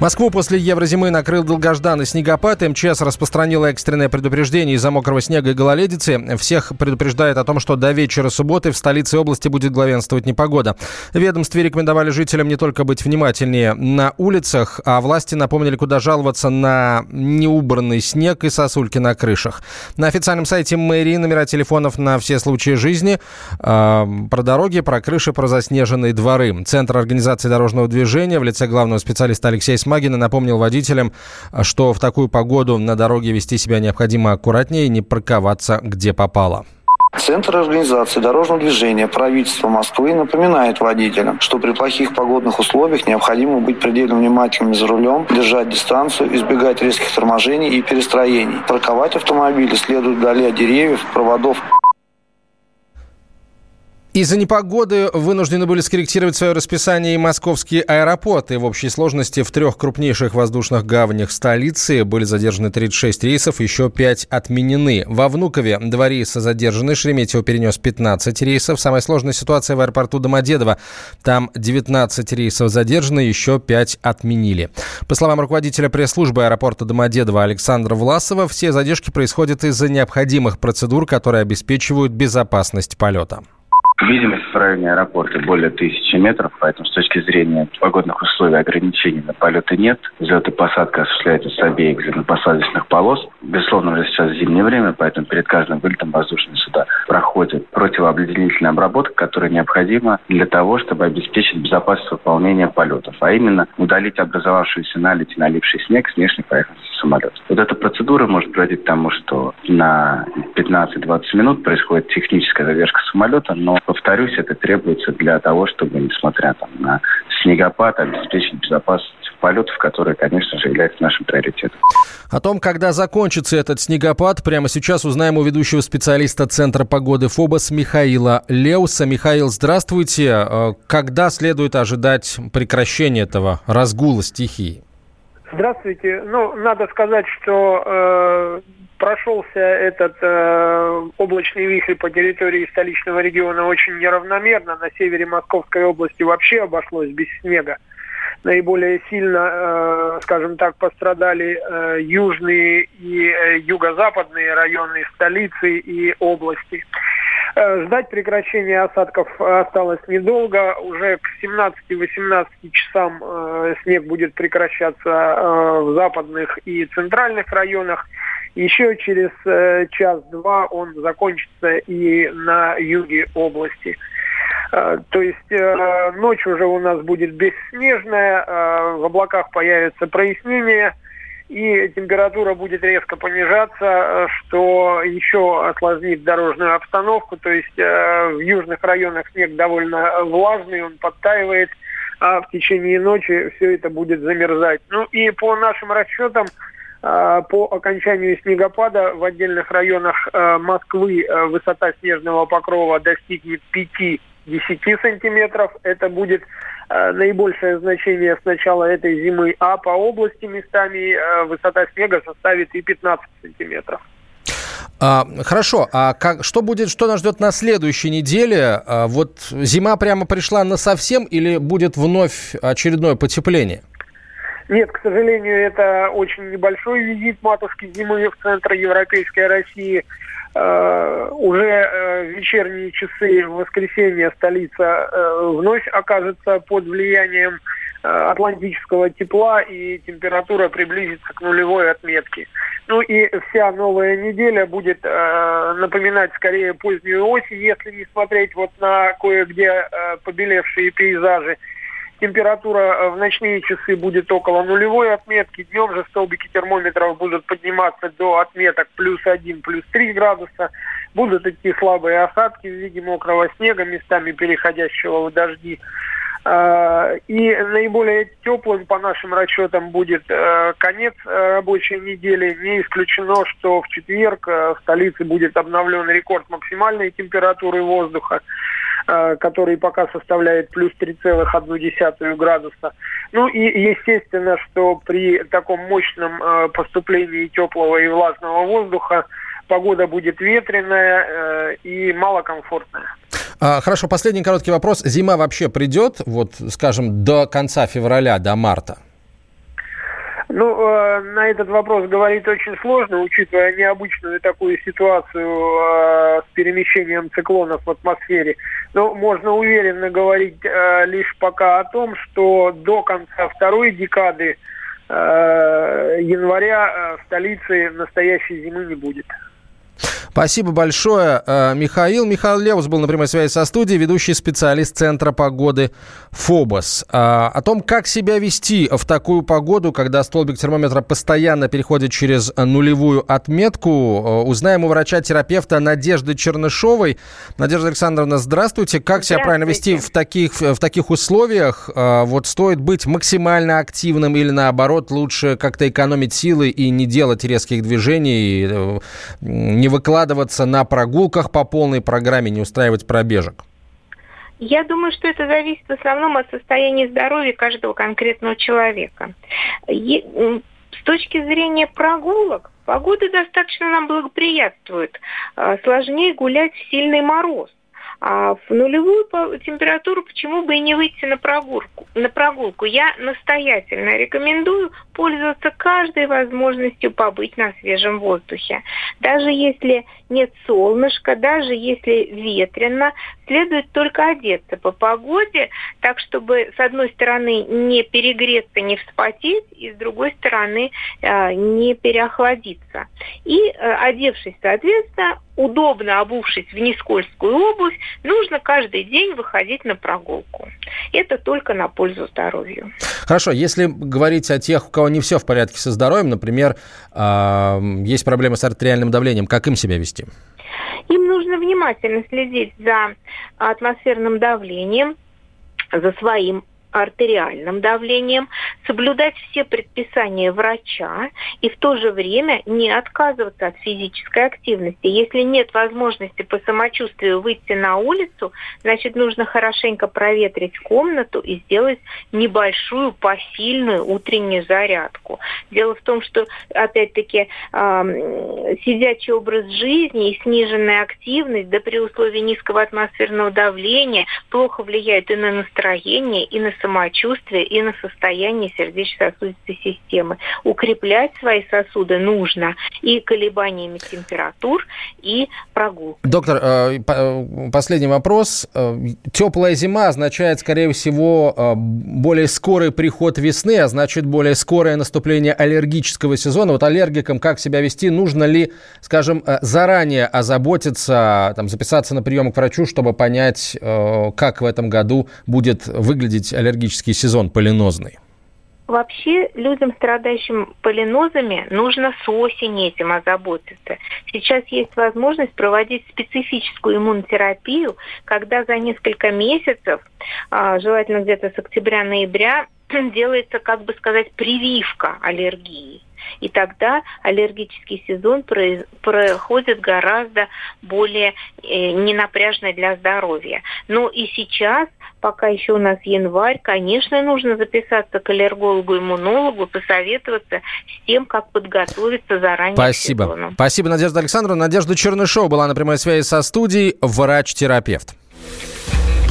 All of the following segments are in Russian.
Москву после Еврозимы накрыл долгожданный снегопад. МЧС распространила экстренное предупреждение из-за мокрого снега и гололедицы. Всех предупреждает о том, что до вечера субботы в столице области будет главенствовать непогода. Ведомстве рекомендовали жителям не только быть внимательнее на улицах, а власти напомнили, куда жаловаться на неубранный снег и сосульки на крышах. На официальном сайте мэрии номера телефонов на все случаи жизни, э, про дороги, про крыши, про заснеженные дворы. Центр организации дорожного движения в лице главного специалиста Алексея Смагина напомнил водителям, что в такую погоду на дороге вести себя необходимо аккуратнее и не парковаться где попало. Центр организации дорожного движения правительства Москвы напоминает водителям, что при плохих погодных условиях необходимо быть предельно внимательными за рулем, держать дистанцию, избегать резких торможений и перестроений. Парковать автомобили следует вдали от деревьев, проводов из-за непогоды вынуждены были скорректировать свое расписание и московские аэропорты. В общей сложности в трех крупнейших воздушных гаванях столицы были задержаны 36 рейсов, еще 5 отменены. Во Внукове два рейса задержаны, Шереметьево перенес 15 рейсов. Самая сложная ситуация в аэропорту Домодедово. Там 19 рейсов задержаны, еще 5 отменили. По словам руководителя пресс-службы аэропорта Домодедово Александра Власова, все задержки происходят из-за необходимых процедур, которые обеспечивают безопасность полета. Видимость в районе аэропорта более тысячи метров, поэтому с точки зрения погодных условий ограничений на полеты нет. Взлет и посадка осуществляется с обеих взлетно-посадочных полос. Безусловно, уже сейчас зимнее время, поэтому перед каждым вылетом воздушные суда проходит противообледенительная обработка, которая необходима для того, чтобы обеспечить безопасность выполнения полетов, а именно удалить образовавшуюся наледь и наливший снег с внешней поверхности самолета. Вот эта процедура может приводить к тому, что на 15-20 минут происходит техническая задержка самолета, но повторюсь, это требуется для того, чтобы, несмотря там, на снегопад, обеспечить безопасность полетов, которая, конечно же, является нашим приоритетом. О том, когда закончится этот снегопад, прямо сейчас узнаем у ведущего специалиста Центра погоды ФОБОС Михаила Леуса. Михаил, здравствуйте. Э, когда следует ожидать прекращения этого разгула стихии? Здравствуйте. Ну, надо сказать, что э, прошелся этот э, облачный вихрь по территории столичного региона очень неравномерно. На севере Московской области вообще обошлось без снега. Наиболее сильно, э, скажем так, пострадали э, южные и э, юго-западные районы столицы и области. Э, ждать прекращения осадков осталось недолго. Уже к 17-18 часам э, снег будет прекращаться э, в западных и центральных районах. Еще через э, час-два он закончится и на юге области. Э, то есть э, ночь уже у нас будет бесснежная, э, в облаках появится прояснение, и температура будет резко понижаться, э, что еще осложнит дорожную обстановку. То есть э, в южных районах снег довольно влажный, он подтаивает, а в течение ночи все это будет замерзать. Ну и по нашим расчетам, по окончанию снегопада в отдельных районах а, Москвы а, высота снежного покрова достигнет 5-10 сантиметров. Это будет наибольшее значение с начала этой зимы, а по области местами высота снега составит и 15 сантиметров. А, хорошо, а как, что будет, что нас ждет на следующей неделе? А, вот зима прямо пришла на совсем или будет вновь очередное потепление? Нет, к сожалению, это очень небольшой визит матушки зимы в центр Европейской России. Uh, уже uh, вечерние часы в воскресенье столица uh, вновь окажется под влиянием атлантического тепла и температура приблизится к нулевой отметке. Ну и вся новая неделя будет напоминать скорее позднюю осень, если не смотреть вот на кое-где побелевшие пейзажи. Температура э, в ночные часы будет около нулевой отметки. Днем же столбики термометров будут подниматься до отметок плюс 1, плюс 3 градуса. Будут идти слабые осадки в виде мокрого снега, местами переходящего в дожди. Э, и наиболее теплым, по нашим расчетам, будет э, конец рабочей недели. Не исключено, что в четверг в столице будет обновлен рекорд максимальной температуры воздуха. Э, который пока составляет плюс 3,1 градуса. Ну и естественно, что при таком мощном э, поступлении теплого и влажного воздуха погода будет ветреная э, и малокомфортная. А, хорошо, последний короткий вопрос. Зима вообще придет, вот, скажем, до конца февраля, до марта? Ну, э, на этот вопрос говорить очень сложно, учитывая необычную такую ситуацию э, с перемещением циклонов в атмосфере. Но можно уверенно говорить э, лишь пока о том, что до конца второй декады э, января э, в столице настоящей зимы не будет. Спасибо большое, э, Михаил. Михаил Левус был на прямой связи со студией, ведущий специалист Центра погоды ФОБОС. А, о том, как себя вести в такую погоду, когда столбик термометра постоянно переходит через нулевую отметку, э, узнаем у врача-терапевта Надежды Чернышовой. Надежда Александровна, здравствуйте. Как здравствуйте. себя правильно вести в таких, в таких условиях? Э, вот стоит быть максимально активным или наоборот лучше как-то экономить силы и не делать резких движений, не выкладывать выкладываться на прогулках по полной программе, не устраивать пробежек? Я думаю, что это зависит в основном от состояния здоровья каждого конкретного человека. С точки зрения прогулок, погода достаточно нам благоприятствует. А, сложнее гулять в сильный мороз. А в нулевую температуру почему бы и не выйти на прогулку? На прогулку я настоятельно рекомендую пользоваться каждой возможностью побыть на свежем воздухе. Даже если нет солнышка, даже если ветрено, следует только одеться по погоде, так чтобы с одной стороны не перегреться, не вспотеть, и с другой стороны э, не переохладиться. И э, одевшись, соответственно, удобно обувшись в нескользкую обувь, нужно каждый день выходить на прогулку. Это только на пользу здоровью. Хорошо, если говорить о тех, у кого не все в порядке со здоровьем, например, э, есть проблемы с артериальным давлением, как им себя вести? Им нужно внимательно следить за атмосферным давлением, за своим артериальным давлением, соблюдать все предписания врача и в то же время не отказываться от физической активности. Если нет возможности по самочувствию выйти на улицу, значит нужно хорошенько проветрить комнату и сделать небольшую посильную утреннюю зарядку. Дело в том, что опять-таки сидячий образ жизни и сниженная активность, да при условии низкого атмосферного давления, плохо влияет и на настроение, и на самочувствие и на состояние сердечно-сосудистой системы. Укреплять свои сосуды нужно и колебаниями температур, и прогулкой. Доктор, э, э, последний вопрос. Э, Теплая зима означает, скорее всего, более скорый приход весны, а значит, более скорое наступление аллергического сезона. Вот аллергикам как себя вести? Нужно ли, скажем, заранее озаботиться, там, записаться на прием к врачу, чтобы понять, как в этом году будет выглядеть аллергия аллергический сезон полинозный? Вообще людям, страдающим полинозами, нужно с осени этим озаботиться. Сейчас есть возможность проводить специфическую иммунотерапию, когда за несколько месяцев, а, желательно где-то с октября-ноября, делается, как бы сказать, прививка аллергии. И тогда аллергический сезон проходит гораздо более э, ненапряжно для здоровья. Но и сейчас пока еще у нас январь, конечно, нужно записаться к аллергологу-иммунологу, посоветоваться с тем, как подготовиться заранее Спасибо. к сезону. Спасибо, Надежда Александровна. Надежда Чернышова была на прямой связи со студией, врач-терапевт.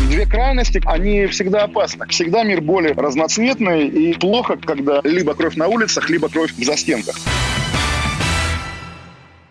Две крайности, они всегда опасны. Всегда мир более разноцветный и плохо, когда либо кровь на улицах, либо кровь в застенках.